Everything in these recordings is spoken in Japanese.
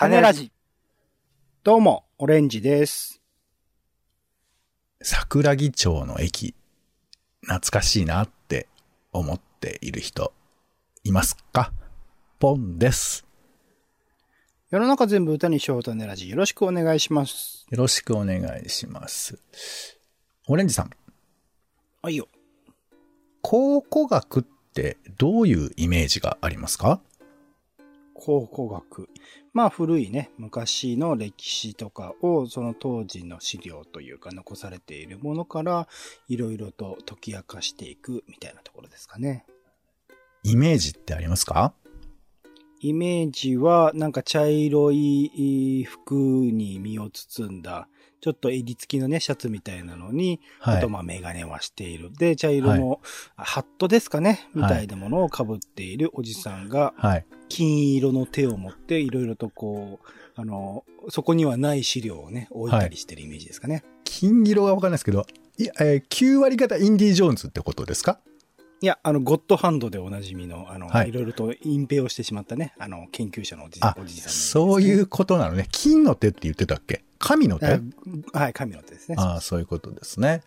種ラジ。どうも、オレンジです。桜木町の駅、懐かしいなって思っている人、いますか？ポンです。世の中全部歌にしよう種ラジ。よろしくお願いします。よろしくお願いします。オレンジさん、はいよ。考古学ってどういうイメージがありますか？考古学。まあ古いね、昔の歴史とかをその当時の資料というか残されているものからいろいろと解き明かしていくみたいなところですかね。イメージってありますか？イメージはなんか茶色い服に身を包んだちょっと襟付きのね、シャツみたいなのに、はいあと、まあ、メガネはしている。で、茶色の、ハットですかねみたいなものを被っているおじさんが、はい。金色の手を持って、いろいろとこう、あの、そこにはない資料をね、置いたりしてるイメージですかね。金色がわかんないですけど、いや、えー9割方インディ・ジョーンズってことですか？いや、あの、ゴッドハンドでおなじみの、あの、はいいろいろと隠蔽をしてしまったね、あの、研究者のおじあおじさん、そういうことなのね。金の手って言ってたっけ？神の手？あはい、神の手ですね。ああ、そういうことですね。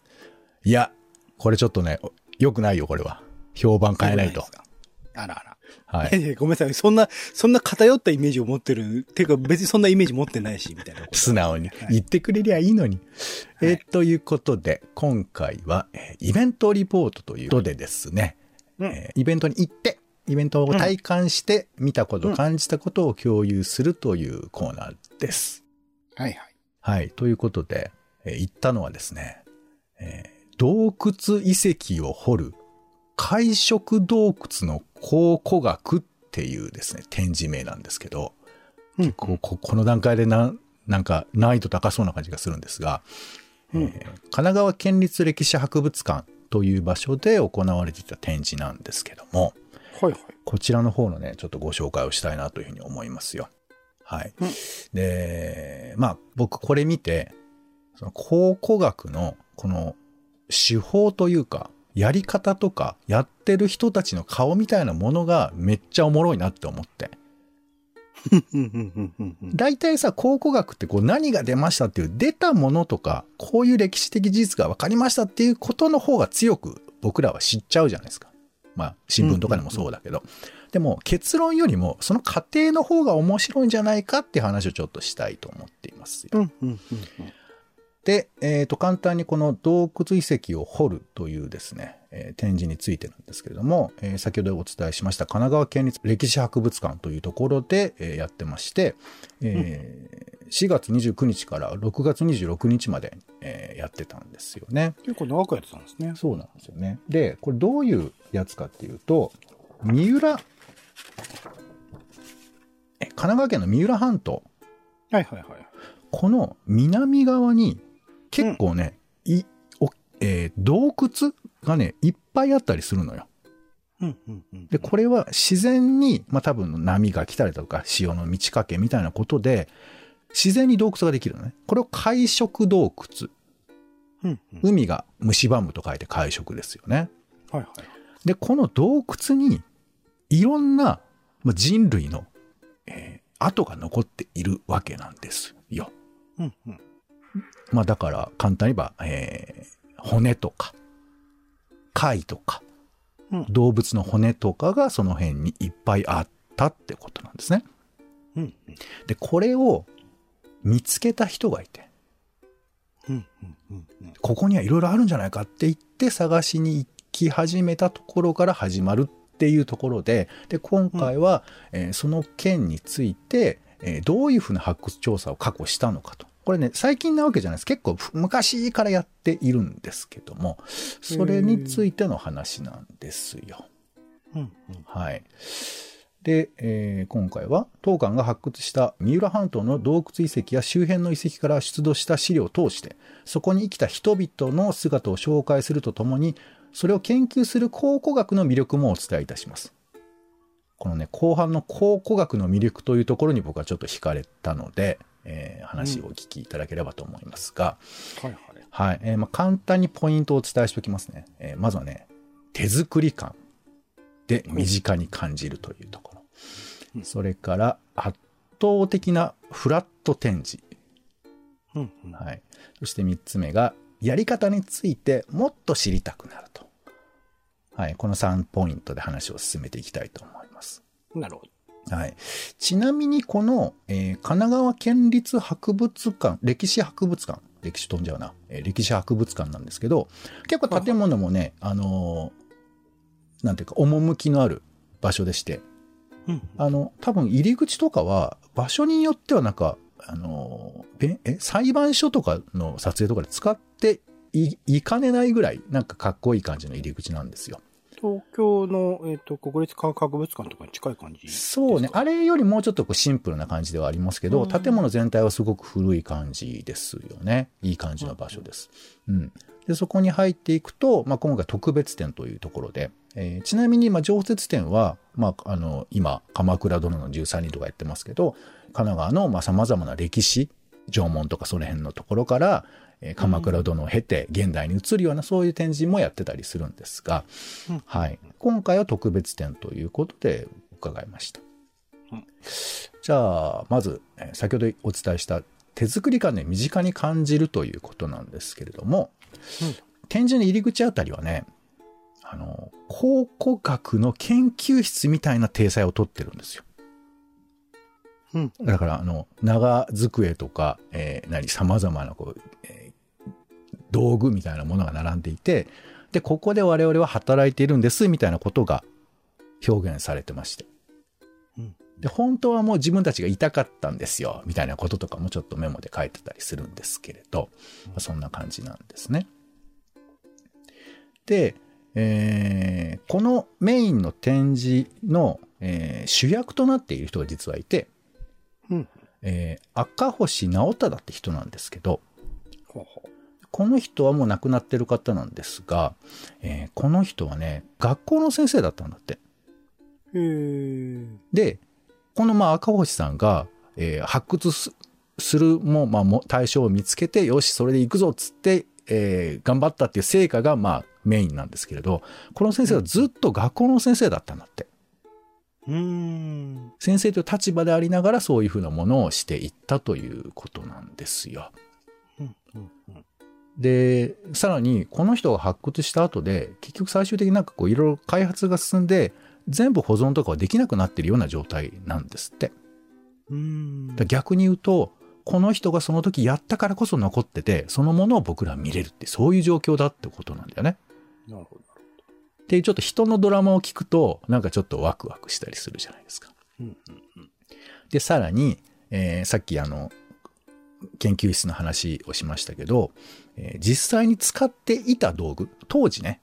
いや、これちょっとね、良くないよ、これは。評判変えないとそう。うことですか？あらあら。はいや。いやごめんなさい。そんな、そんな偏ったイメージを持ってる。ていうか別にそんなイメージ持ってないし、みたいな。素直にはい言ってくれりゃいいのに。はいえーということで、今回は、えーイベントリポートということでですね、うんえーイベントに行って、イベントを体感して、見たこと、うん感じたことを共有するというコーナーです。はいはい。はい。ということで、えー行ったのはですね、えー洞窟遺跡を掘る海食洞窟の考古学っていうですね、展示名なんですけど、うん結構ここの段階でななんか難易度高そうな感じがするんですが、うんえー神奈川県立歴史博物館という場所で行われていた展示なんですけども、はいはい。こちらの方のね、ちょっとご紹介をしたいなというふうに思いますよ。はい。うんで、まあ、僕これ見て、その考古学のこの手法というか、やり方とか、やってる人たちの顔みたいなものがめっちゃおもろいなって思って。大体さ、考古学ってこう何が出ましたっていう出たものとか、こういう歴史的事実が分かりましたっていうことの方が強く僕らは知っちゃうじゃないですか。まあ、新聞とかでもそうだけど。でも結論よりもその過程の方が面白いんじゃないかって話をちょっとしたいと思っていますよ。で、えっ、と、簡単にこの洞窟遺跡を掘るというですね、えー展示についてなんですけれども、えー先ほどお伝えしました神奈川県立歴史博物館というところで、えーやってまして、えー4月29日から6月26日まで、えーやってたんですよね。結構長くやってたんですね。そうなんですよね。で、これどういうやつかっていうと、三浦、え神奈川県の三浦半島、はいはいはい。この南側に結構ね、いおえー洞窟がね、いっぱいあったりするのよ。うんうんうんで、これは自然に、まあ多分波が来たりとか、潮の満ち欠けみたいなことで、自然に洞窟ができるのね。これを海食洞窟。うんうん海が蝕むと書いて海食ですよね。はいはい。で、この洞窟に、いろんなまあ人類の、えー跡が残っているわけなんですよ。うんうんまあだから簡単に言えば、えー骨とか貝とかうん動物の骨とかがその辺にいっぱいあったってことなんですね。うんうんでこれを見つけた人がいてうんうんうんうんここにはいろいろあるんじゃないかって言って探しに行き始めたところから始まるっていうところでで今回は、えーその件について、えーどういうふうな発掘調査を過去したのかと。これね、最近なわけじゃないです。結構ふ昔からやっているんですけども、それについての話なんですよ。うんうんはい。で、えー今回は当館が発掘した三浦半島の洞窟遺跡や周辺の遺跡から出土した資料を通してそこに生きた人々の姿を紹介するとともにそれを研究する考古学の魅力もお伝えいたしますこのね後半の考古学の魅力というところに僕はちょっと惹かれたので、えー話をお聞きいただければと思いますが、はいはい。はい。えーまあ、簡単にポイントをお伝えしておきますね。えーまずはね、手作り感で身近に感じるというところ。うんそれから、圧頭的なフラット展示。うんうんはい。そして3つ目が、やり方についてもっと知りたくなると。はい。この3ポイントで話を進めていきたいと思います。なるほど。はい。ちなみにこの、えー神奈川県立博物館、歴史博物館、歴史飛んじゃうな、えー歴史博物館なんですけど、結構建物もね、あのーなんていうか、趣のある場所でして、うんあの、多分入り口とかは、場所によってはなんか、あのー、べえ、裁判所とかの撮影とかで使っていいかねないぐらい、なんかかっこいい感じの入り口なんですよ。東京の、えっ、と、国立科学博物館とかに近い感じそうね。あれよりもうちょっとこうシンプルな感じではありますけど、うん建物全体はすごく古い感じですよね。いい感じの場所です。うん。で、そこに入っていくと、まあ、今回特別展というところで、えーちなみに、まあ、常設展は、まあ、あの、今、鎌倉殿の13人とかやってますけど、神奈川の、まあ、様々な歴史、縄文とかその辺のところから、えー鎌倉殿を経て現代に移るようなそういう展示もやってたりするんですが、うんはい。今回は特別展ということで伺いました。うんじゃあ、まず、えー先ほどお伝えした手作り感で身近に感じるということなんですけれども、うん展示の入り口あたりはね、あの、考古学の研究室みたいな体裁をとってるんですよ。うん。だから、あの、長机とか、えー何、様々な、こう、えー道具みたいなものが並んでいて、で、ここで我々は働いているんです、みたいなことが表現されてまして。うんで、本当はもう自分たちが痛かったんですよ、みたいなこととかもちょっとメモで書いてたりするんですけれど、まあそんな感じなんですね。で、えーこのメインの展示の、えー主役となっている人が実はいて、うん。えー赤星直忠って人なんですけど、ほうほこの人はもう亡くなってる方なんですが、えーこの人はね、学校の先生だったんだって。う。へえ。で、このまあ赤星さんが、えー発掘すするも、まあ、も対象を見つけて、よし、それで行くぞっつって、えー頑張ったっていう成果がまあメインなんですけれど、この先生はずっと学校の先生だったんだって。うーん。先生という立場でありながらそういうふうなものをしていったということなんですよ。うん。うん。うん。で、さらに、この人が発掘した後で、結局最終的になんかこう、いろいろ開発が進んで、全部保存とかはできなくなってるような状態なんですって。うーん逆に言うと、この人がその時やったからこそ残ってて、そのものを僕らは見れるって、そういう状況だってことなんだよね。なるほど。っていうちょっと人のドラマを聞くと、なんかちょっとワクワクしたりするじゃないですか。うん。うん。で、さらに、えーさっきあの、研究室の話をしましたけど、えー実際に使っていた道具、当時ね、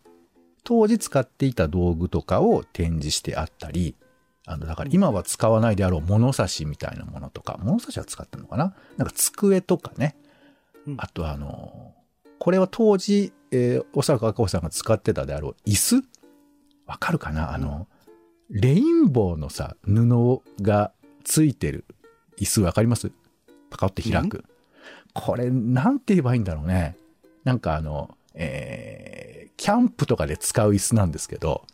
当時使っていた道具とかを展示してあったり、あの、だから今は使わないであろう物差しみたいなものとか、物差しは使ったのかな？なんか机とかね。うん。あとあの、これは当時、えーおそらく赤星さんが使ってたであろう椅子？わかるかな？あの、レインボーのさ、布がついてる椅子わかります？パカって開く。これ、なんて言えばいいんだろうね。なんかあの、えー、キャンプとかで使う椅子なんですけど、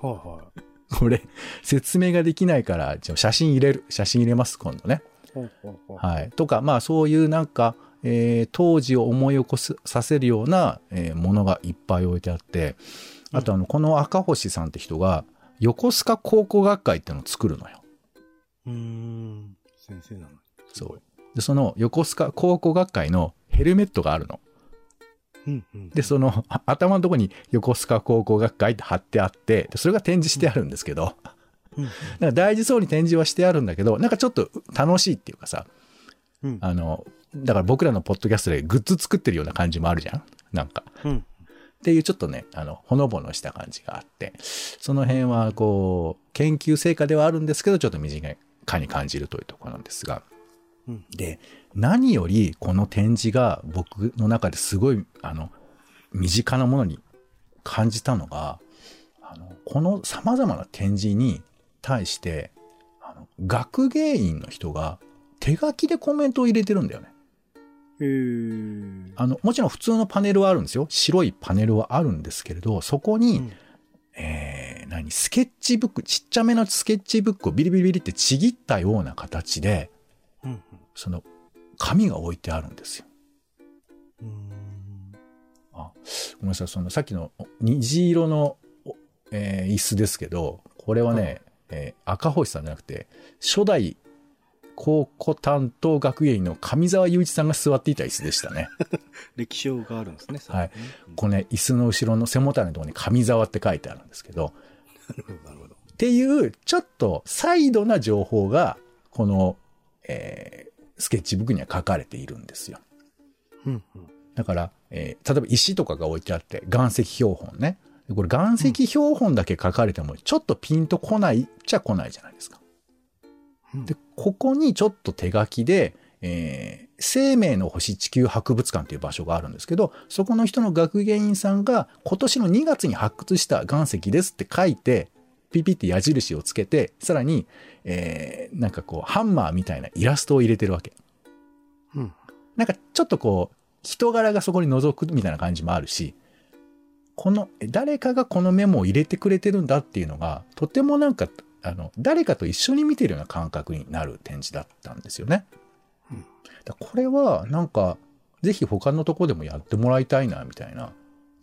はいはい。これ、説明ができないから、じゃあ写真入れる。写真入れます、今度ね。はい。とか、まあそういうなんか、えー当時を思い起こすさせるような、えーものがいっぱい置いてあって、あとあの、この赤星さんって人が、横須賀考古学会ってのを作るのよ。うーん。先生なのに。そう。で、その横須賀考古学会のヘルメットがあるの。うん。うん。で、そのあ頭のとこに横須賀考古学会って貼ってあって、でそれが展示してあるんですけど、うん。なんか大事そうに展示はしてあるんだけど、なんかちょっと楽しいっていうかさ、うん。あの、だから僕らのポッドキャストでグッズ作ってるような感じもあるじゃんなんか。うん。っていうちょっとね、あの、ほのぼのした感じがあって、その辺はこう、研究成果ではあるんですけど、ちょっと身近に感じるというところなんですが、うん。で、何よりこの展示が僕の中ですごい、あの、身近なものに感じたのが、あの、この様々な展示に対して、あの、学芸員の人が手書きでコメントを入れてるんだよね。あの、もちろん普通のパネルはあるんですよ。白いパネルはあるんですけれど、そこに、うんえー、何、スケッチブック、ちっちゃめのスケッチブックをビリビリビリってちぎったような形で、うん。その紙が置いてあるんですよ。うん。あ、ごめんなさい、そのさっきの虹色の、おえー椅子ですけど、これはね、えー赤星さんじゃなくて、初代高校担当学芸員の上沢雄一さんが座っていた椅子でしたね。歴史があるんですね。はいそれね。このね、椅子の後ろの背もたれのところに上沢って書いてあるんですけど、う んなるほど。っていう、ちょっとサイドな情報が、この、えースケッチブックには書かれているんですよ。うん。だから、えー例えば石とかが置いてあって、岩石標本ね。でこれ岩石標本だけ書かれても、ちょっとピンとこないっちゃ来ないじゃないですか。うんで、ここにちょっと手書きで、えー生命の星地球博物館という場所があるんですけど、そこの人の学芸員さんが今年の2月に発掘した岩石ですって書いて、ピピって矢印をつけて、さらに、えーなんかこう、ハンマーみたいなイラストを入れてるわけ。うん。なんかちょっとこう、人柄がそこに覗くみたいな感じもあるし、この、え誰かがこのメモを入れてくれてるんだっていうのが、とてもなんか、あの、誰かと一緒に見てるような感覚になる展示だったんですよね。うんだこれは、なんか、ぜひ他のとこでもやってもらいたいな、みたいな、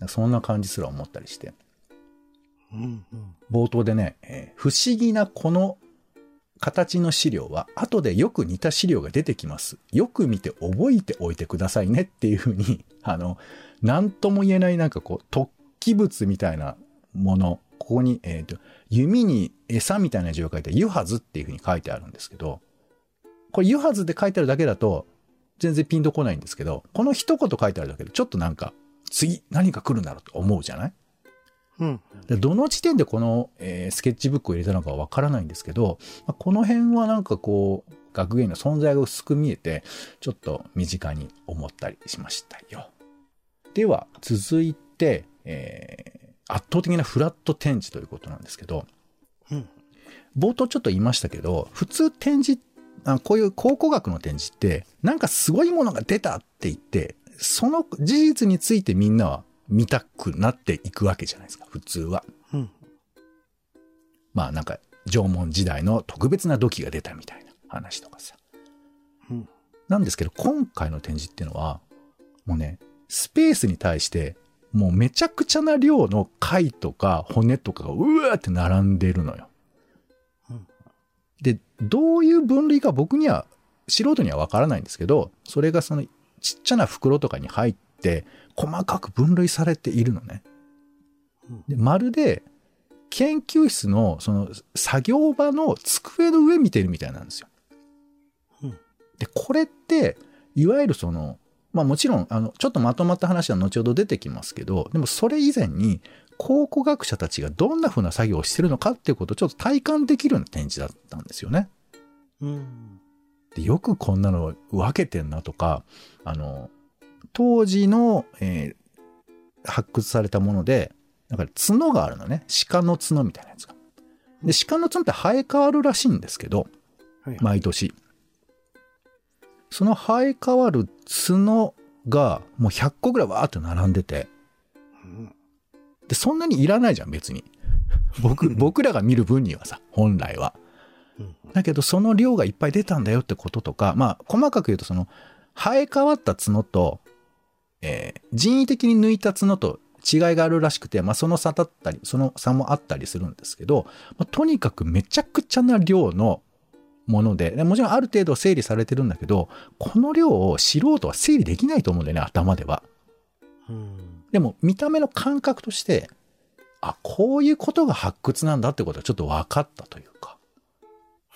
そんな感じすら思ったりして。うん。うん。冒頭でね、えー不思議なこの形の資料は後でよく似た資料が出てきます。よく見て覚えておいてくださいねっていうふうに、あの、なんとも言えないなんかこう、突起物みたいなもの、ここに、えっ、と、弓に餌みたいな字を書いて、湯はずっていうふうに書いてあるんですけど、これ湯はずって書いてあるだけだと、全然ピンとこないんですけど、この一言書いてあるだけで、ちょっとなんか、次何か来るんだろうと思うじゃない？うん。でどの時点でこの、えースケッチブックを入れたのかわからないんですけど、まあこの辺はなんかこう、学芸員の存在が薄く見えて、ちょっと身近に思ったりしましたよ。では、続いて、えー圧倒的なフラット展示ということなんですけど、うん。冒頭ちょっと言いましたけど、普通展示、あこういう考古学の展示って、なんかすごいものが出たって言って、その事実についてみんなは見たくなっていくわけじゃないですか、普通は。うん。まあなんか縄文時代の特別な土器が出たみたいな話とかさ。うん。なんですけど、今回の展示っていうのは、もうね、スペースに対して、もうめちゃくちゃな量の貝とか骨とかがうわーって並んでるのよ。うんで、どういう分類か僕には、素人にはわからないんですけど、それがそのちっちゃな袋とかに入って、細かく分類されているのね。でまるで、研究室のその作業場の机の上見てるみたいなんですよ。うんで、これって、いわゆるその、まあもちろん、あの、ちょっとまとまった話は後ほど出てきますけど、でもそれ以前に、考古学者たちがどんな風な作業をしてるのかっていうことをちょっと体感できるような展示だったんですよね。うん。でよくこんなの分けてんなとか、あの、当時の、えー発掘されたもので、なんか角があるのね。鹿の角みたいなやつが。で、鹿の角って生え変わるらしいんですけど、はい。毎年。その生え変わる角がもう100個ぐらいわーって並んでて、うん。で、そんなにいらないじゃん、別に。僕、僕らが見る分にはさ、本来は。うん。だけど、その量がいっぱい出たんだよってこととか、まあ、細かく言うと、その、生え変わった角と、えー人為的に抜いた角と違いがあるらしくて、まあ、その差だったり、その差もあったりするんですけど、まあ、とにかくめちゃくちゃな量のもので、でもちろんある程度整理されてるんだけど、この量を素人は整理できないと思うんだよね、頭では。うん。でも、見た目の感覚として、あ、こういうことが発掘なんだってことはちょっと分かったというか。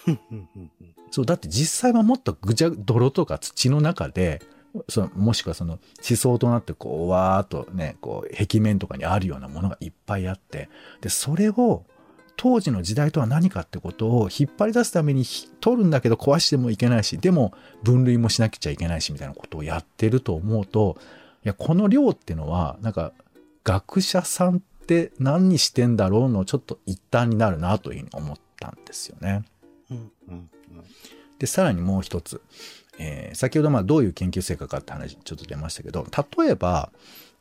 うん。うん。うん。そう、だって実際はもっとぐちゃ、泥とか土の中で、そのもしくはその地層となってこう、わーっとね、こう、壁面とかにあるようなものがいっぱいあって、で、それを、当時の時代とは何かってことを引っ張り出すためにひ取るんだけど壊してもいけないし、でも分類もしなくちゃいけないしみたいなことをやってると思うと、いや、この量っていうのは、なんか、学者さんって何にしてんだろうのちょっと一端になるなというふうに思ったんですよね。うん。うん。で、さらにもう一つ。えー先ほどまあどういう研究成果かって話ちょっと出ましたけど、例えば、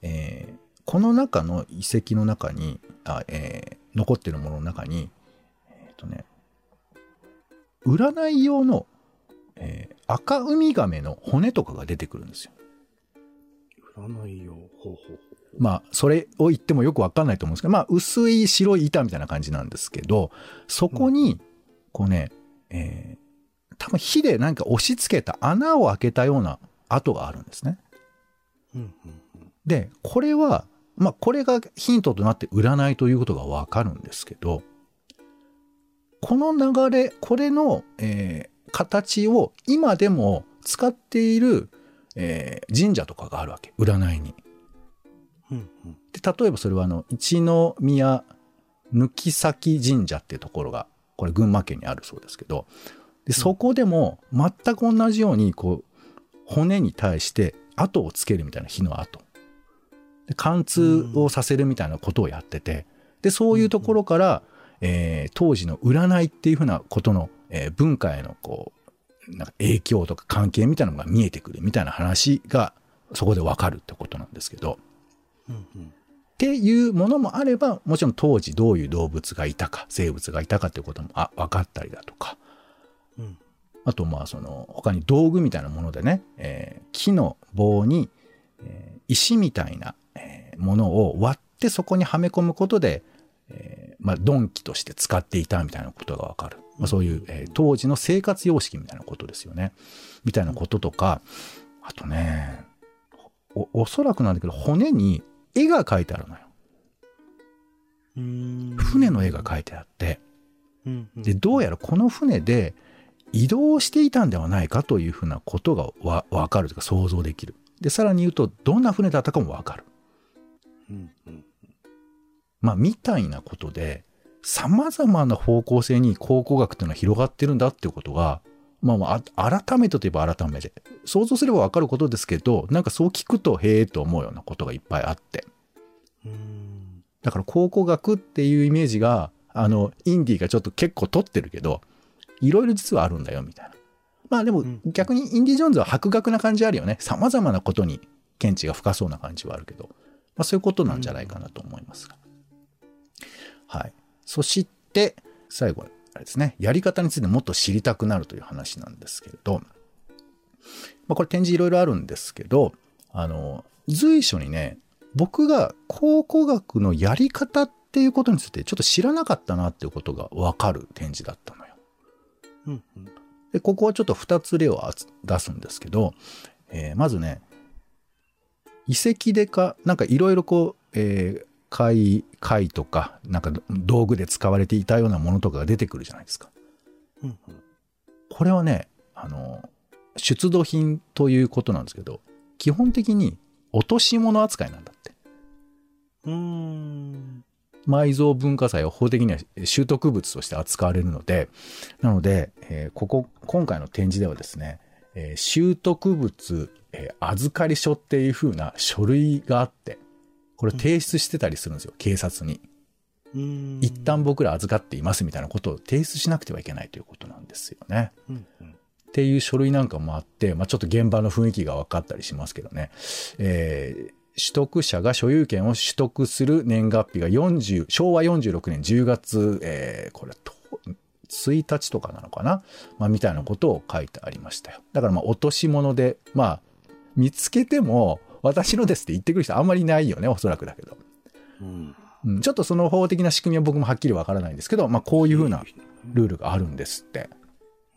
えーこの中の遺跡の中に、あえー残っているものの中に、えっ、とね、占い用の、えー赤ウミガメの骨とかが出てくるんですよ。占いよ。ほうほう。まあ、それを言ってもよくわかんないと思うんですけど、まあ、薄い白い板みたいな感じなんですけど、そこに、こうね、えー、多分火で何か押し付けた穴を開けたような跡があるんですね。うんうんで、これは、まあ、これがヒントとなって占いということがわかるんですけど、この流れ、これの、えー形を今でも使っている、えー神社とかがあるわけ。占いに。うんうんで、例えばそれはあの、一宮抜崎神社っていうところが、これ群馬県にあるそうですけど、で、そこでも全く同じように、こう、骨に対して跡をつけるみたいな火の跡。で貫通をさせるみたいなことをやってて、で、そういうところから、えー当時の占いっていうふうなことの、えー文化へのこう、なんか影響とか関係みたいなのが見えてくるみたいな話がそこでわかるってことなんですけど、うんうん。っていうものもあれば、もちろん当時どういう動物がいたか、生物がいたかっていうこともあ分かったりだとか、うんあとまあその他に道具みたいなものでね、えー木の棒に、えー石みたいな、えーものを割ってそこにはめ込むことで、えーまあ鈍器として使っていたみたいなことがわかる。まあ、そういう、えー当時の生活様式みたいなことですよね。みたいなこととか、あとね、おおそらくなんだけど骨に絵が描いてあるのよ。船の絵が描いてあって、で、どうやらこの船で移動していたんではないかというふうなことがわわかるというか想像できる。で、さらに言うと、どんな船だったかもわかる。うんうんまあ、みたいなことで、様々な方向性に考古学っていうのは広がってるんだっていうことが、まあまあ、あ改めてといえば改めて、想像すればわかることですけど、なんかそう聞くと、へえと思うようなことがいっぱいあって。だから考古学っていうイメージが、あの、インディーがちょっと結構取ってるけど、いろいろ実はあるんだよ、みたいな。まあでもうん逆にインディ・ジョーンズは博学な感じあるよね。様々なことに見地が深そうな感じはあるけど、まあそういうことなんじゃないかなと思いますが。はい。そして、最後、あれですね、やり方についてもっと知りたくなるという話なんですけれど、まあこれ展示いろいろあるんですけど、あの、随所にね、僕が考古学のやり方っていうことについてちょっと知らなかったなっていうことがわかる展示だったのよ。で、ここはちょっと2つ例を出すんですけど、えーまずね、遺跡でか、なんかいろいろこう、えー貝、貝とか、なんか道具で使われていたようなものとかが出てくるじゃないですか。これはね、あの、出土品ということなんですけど、基本的に落とし物扱いなんだって。うん埋蔵文化財は法的には習得物として扱われるので、なので、えーここ、今回の展示ではですね、えー習得物、えー預かり書っていう風な書類があって、これ提出してたりするんですよ、警察に。一旦僕ら預かっていますみたいなことを提出しなくてはいけないということなんですよね。うんうんっていう書類なんかもあって、まあ、ちょっと現場の雰囲気が分かったりしますけどね。えー取得者が所有権を取得する年月日が40、昭和46年10月、えーこれ、と1日とかなのかな？まあ、みたいなことを書いてありましたよ。だから、まあ、落とし物で、まあ、見つけても、私のですって言ってくる人あんまりいないよね、おそらくだけど。うんうん、ちょっとその法的な仕組みは僕もはっきりわからないんですけど、まあ、こういうふうなルールがあるんですって。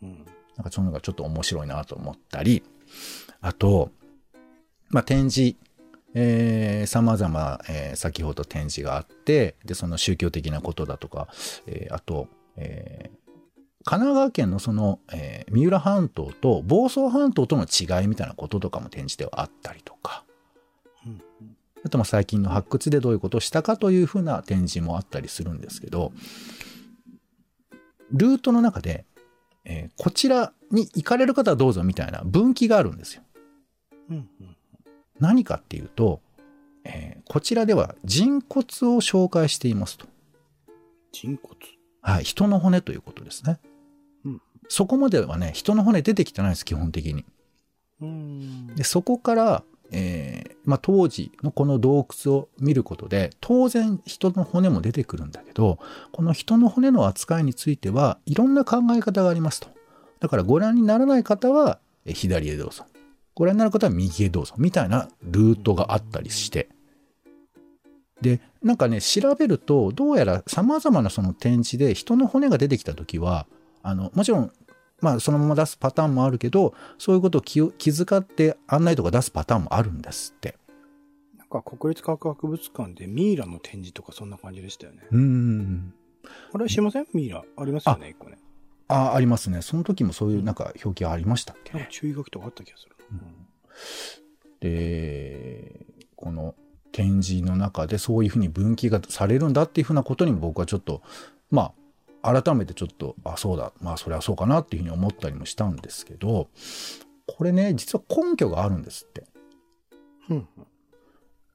うんなんかそういうのがちょっと面白いなと思ったり、あと、まあ、展示、えー、様々、えー先ほど展示があって、で、その宗教的なことだとか、えーあと、えー神奈川県のその、えー三浦半島と房総半島との違いみたいなこととかも展示ではあったりとか、うんあとまあ最近の発掘でどういうことをしたかというふうな展示もあったりするんですけど、ルートの中で、えーこちらに行かれる方はどうぞみたいな分岐があるんですよ。うんうん何かっていうと、えーこちらでは人骨を紹介していますと。人骨？はい、人の骨ということですね。うんそこまではね、人の骨出てきてないです、基本的に。うーんで、そこから、えーまあ、当時のこの洞窟を見ることで、当然人の骨も出てくるんだけど、この人の骨の扱いについては、いろんな考え方がありますと。だからご覧にならない方は、え左へどうぞ。ご覧になる方は右へどうぞ。みたいなルートがあったりして。で、なんかね、調べると、どうやら様々なその展示で人の骨が出てきたときは、あの、もちろん、まあ、そのまま出すパターンもあるけど、そういうことを気を気遣って案内とか出すパターンもあるんですって。なんか国立科学博物館でミイラの展示とかそんな感じでしたよね。うーん。あれ知りません？ミイラありますよね、一個ね。あ、ありますね。その時もそういうなんか表記ありましたっけ？なんか注意書きとかあった気がする。で、この展示の中でそういうふうに分岐がされるんだっていうふうなことにも僕はちょっと、まあ、改めてちょっと、あ、そうだ、まあ、それはそうかなっていうふうに思ったりもしたんですけど、これね、実は根拠があるんですって。うん。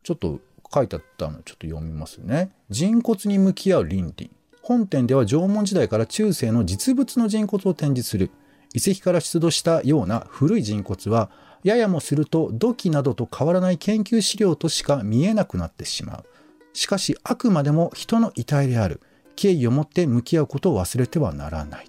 ちょっと書いてあったのちょっと読みますね。人骨に向き合う倫理。本展では縄文時代から中世の実物の人骨を展示する。遺跡から出土したような古い人骨は、ややもすると土器などと変わらない研究資料としか見えなくなってしまう。しかし、あくまでも人の遺体である。敬意を持って向き合うことを忘れてはならない。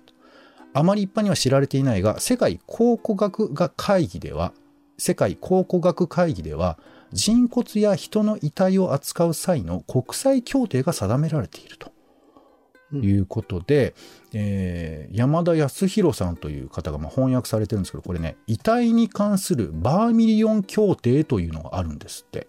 あまり一般には知られていないが、世界考古学が会議では、世界考古学会議では、人骨や人の遺体を扱う際の国際協定が定められているということで、えー山田康弘さんという方がまあ翻訳されてるんですけど、これね、遺体に関するバーミリオン協定というのがあるんですって。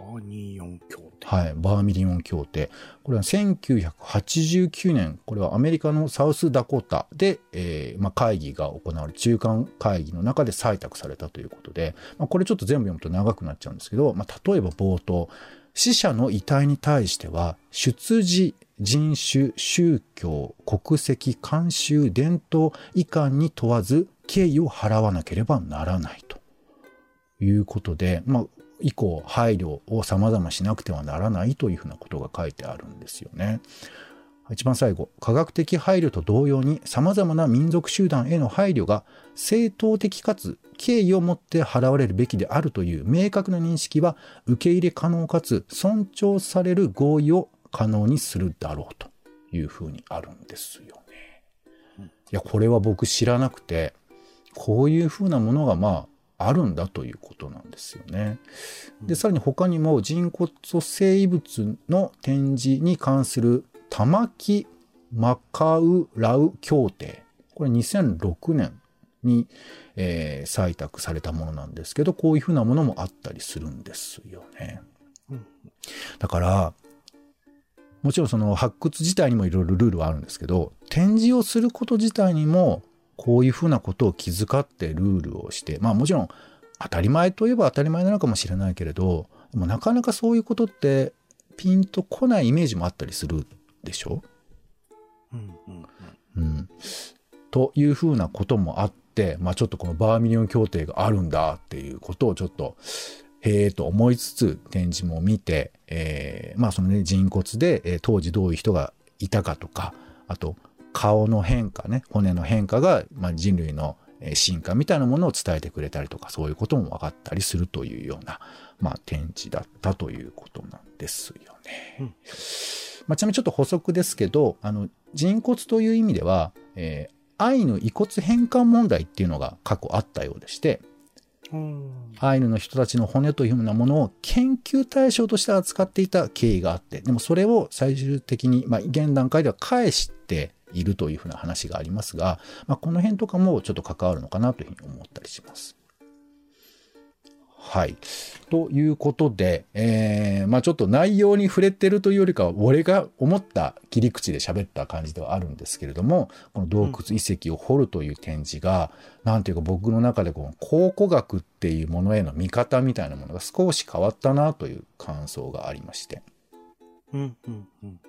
パーニーヨン協定。はい、バーミリオン協定。これは1989年、これはアメリカのサウスダコタで、えーまあ、会議が行われ、中間会議の中で採択されたということで、まあ、これちょっと全部読むと長くなっちゃうんですけど、まあ、例えば冒頭、死者の遺体に対しては、出自、人種、宗教、国籍、慣習、伝統、遺憾に問わず、敬意を払わなければならないということで、まあ、以降、配慮を様々しなくてはならないというふうなことが書いてあるんですよね。一番最後、科学的配慮と同様に様々な民族集団への配慮が正当的かつ敬意を持って払われるべきであるという明確な認識は受け入れ可能かつ尊重される合意を可能にするだろうというふうにあるんですよね。いや、これは僕知らなくて、こういうふうなものがまああるんだということなんですよね。で、さらに他にも人骨生物の展示に関する玉木マカウラウ協定。これ2006年に、えー採択されたものなんですけど、こういうふうなものもあったりするんですよね。うんだから、もちろんその発掘自体にもいろいろルールはあるんですけど、展示をすること自体にも、こういうふうなことを気遣ってルールをして、まあもちろん当たり前といえば当たり前なのかもしれないけれど、でもなかなかそういうことってピンとこないイメージもあったりするでしょ？うんうんうん。というふうなこともあって、まあちょっとこのバーミリオン協定があるんだっていうことをちょっと、へえと思いつつ展示も見て、えーまあそのね人骨で、えー当時どういう人がいたかとか、あと顔の変化ね、骨の変化が、まあ、人類のえー進化みたいなものを伝えてくれたりとか、そういうことも分かったりするというような、まあ展示だったということなんですよね。うんまあ、ちなみにちょっと補足ですけど、あの、人骨という意味では、えーアイヌ遺骨返還問題っていうのが過去あったようでして、うん。アイヌの人たちの骨というようなものを研究対象として扱っていた経緯があって、でもそれを最終的に、まあ、現段階では返しているというふうな話がありますが、まあ、この辺とかもちょっと関わるのかなというふうに思ったりします。はい。ということで、えー、まあちょっと内容に触れてるというよりかは、俺が思った切り口で喋った感じではあるんですけれども、この洞窟遺跡を掘るという展示が、なんていうか僕の中でこの考古学っていうものへの見方みたいなものが少し変わったなという感想がありまして。うんうんうんうん。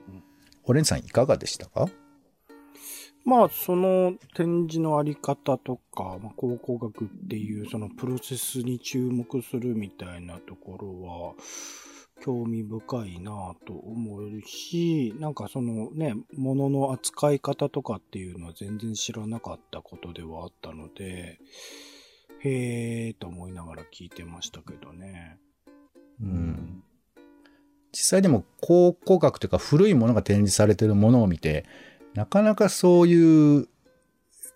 オレンジさんいかがでしたか？まあ、その展示のあり方とか、まあ、考古学っていうそのプロセスに注目するみたいなところは、興味深いなぁと思うし、なんかそのね、物の扱い方とかっていうのは全然知らなかったことではあったので、へーと思いながら聞いてましたけどね。うん。実際でも考古学というか古いものが展示されてるものを見て、なかなかそういう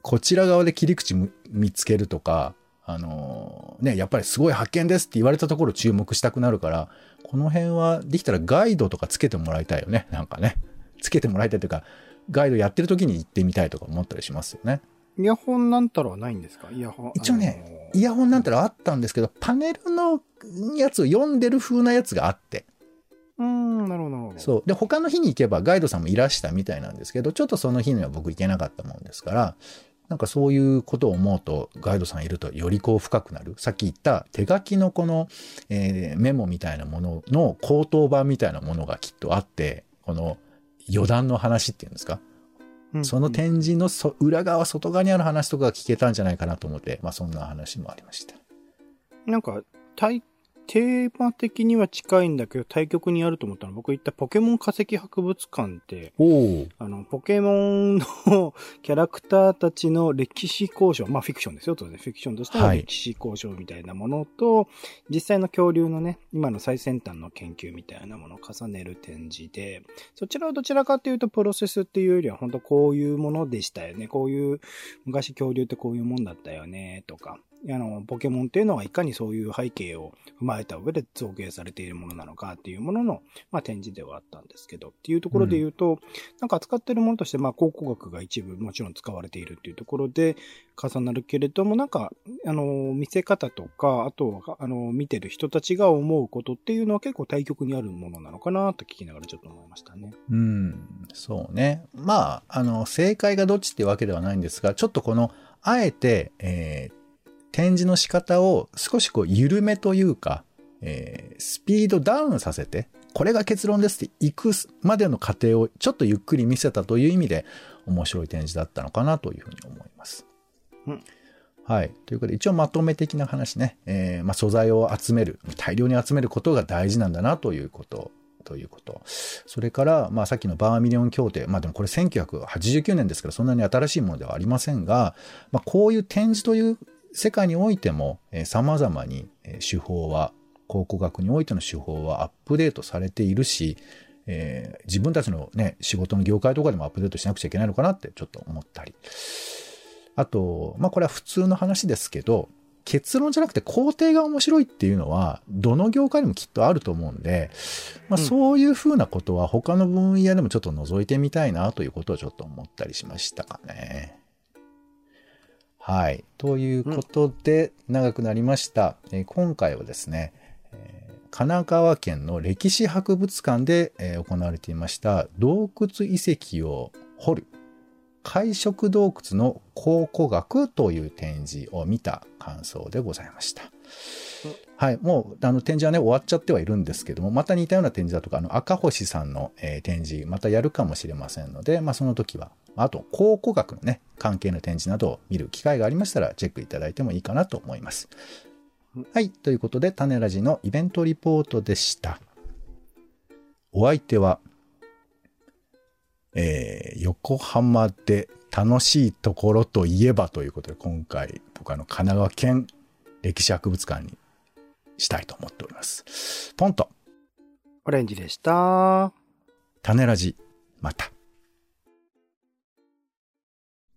こちら側で切り口見つけるとか、あのね、やっぱりすごい発見ですって言われたところ注目したくなるから、この辺はできたらガイドとかつけてもらいたいよね。なんかね。つけてもらいたいというか、ガイドやってる時に行ってみたいとか思ったりしますよね。イヤホンなんたらはないんですか？イヤホン。一応ね、イヤホンなんたらあったんですけど、パネルのやつを読んでる風なやつがあって。うん、なるほど、なるほど。そう。で、他の日に行けばガイドさんもいらしたみたいなんですけど、ちょっとその日には僕行けなかったもんですから、なんかそういうことを思うと、ガイドさんいるとよりこう深くなる。さっき言った手書きのこの、えー、メモみたいなものの口頭版みたいなものがきっとあって、この余談の話っていうんですか？うん、その展示のそ裏側、外側にある話とかが聞けたんじゃないかなと思って、まあそんな話もありました。なんか、体テーマ的には近いんだけど、対局にあると思ったの僕言ったポケモン化石博物館って、あの、ポケモンのキャラクターたちの歴史交渉、まあフィクションですよ、当然フィクションとしての歴史交渉みたいなものと、はい、実際の恐竜のね、今の最先端の研究みたいなものを重ねる展示で、そちらはどちらかというとプロセスっていうよりは本当こういうものでしたよね。こういう、昔恐竜ってこういうもんだったよね、とか。あの、ポケモンっていうのはいかにそういう背景を踏まえた上で造形されているものなのかっていうものの、まあ、展示ではあったんですけど、っていうところで言うと、うん、なんか扱ってるものとして、まあ、考古学が一部もちろん使われているっていうところで重なるけれども、なんか、あの、見せ方とか、あとは、あの、見てる人たちが思うことっていうのは結構対極にあるものなのかなと聞きながらちょっと思いましたね。うん、そうね。まあ、あの、正解がどっちっていうわけではないんですが、ちょっとこの、あえて、えー、展示の仕方を少しこう緩めというか、えー、スピードダウンさせて、これが結論ですって行くまでの過程をちょっとゆっくり見せたという意味で面白い展示だったのかなというふうに思います。うん、はい。ということで、一応まとめ的な話ね、えー、まあ、素材を集める、大量に集めることが大事なんだなということということ。それから、まあさっきのバーミリオン協定、まあでもこれ1989年ですからそんなに新しいものではありませんが、まあこういう展示という世界においても、えー、様々に、えー、手法は、考古学においての手法はアップデートされているし、えー、自分たちのね、仕事の業界とかでもアップデートしなくちゃいけないのかなってちょっと思ったり。あと、まあこれは普通の話ですけど、結論じゃなくて工程が面白いっていうのは、どの業界にもきっとあると思うんで、まあそういうふうなことは他の分野でもちょっと覗いてみたいなということをちょっと思ったりしましたかね。はい。ということで、長くなりました。えー、今回はですね、えー、神奈川県の歴史博物館で、えー、行われていました洞窟遺跡を掘る海食洞窟の考古学という展示を見た感想でございました。はい。もう、あの、展示はね、終わっちゃってはいるんですけども、また似たような展示だとか、あの、赤星さんの、えー、展示、またやるかもしれませんので、まあ、その時は、あと、考古学のね、関係の展示などを見る機会がありましたら、チェックいただいてもいいかなと思います。はい。ということで、種ラジのイベントリポートでした。お相手は、えー、横浜で楽しいところといえばということで、今回、僕はあの、神奈川県歴史博物館にしたいと思っております。ポンと。オレンジでした。種ラジ、また。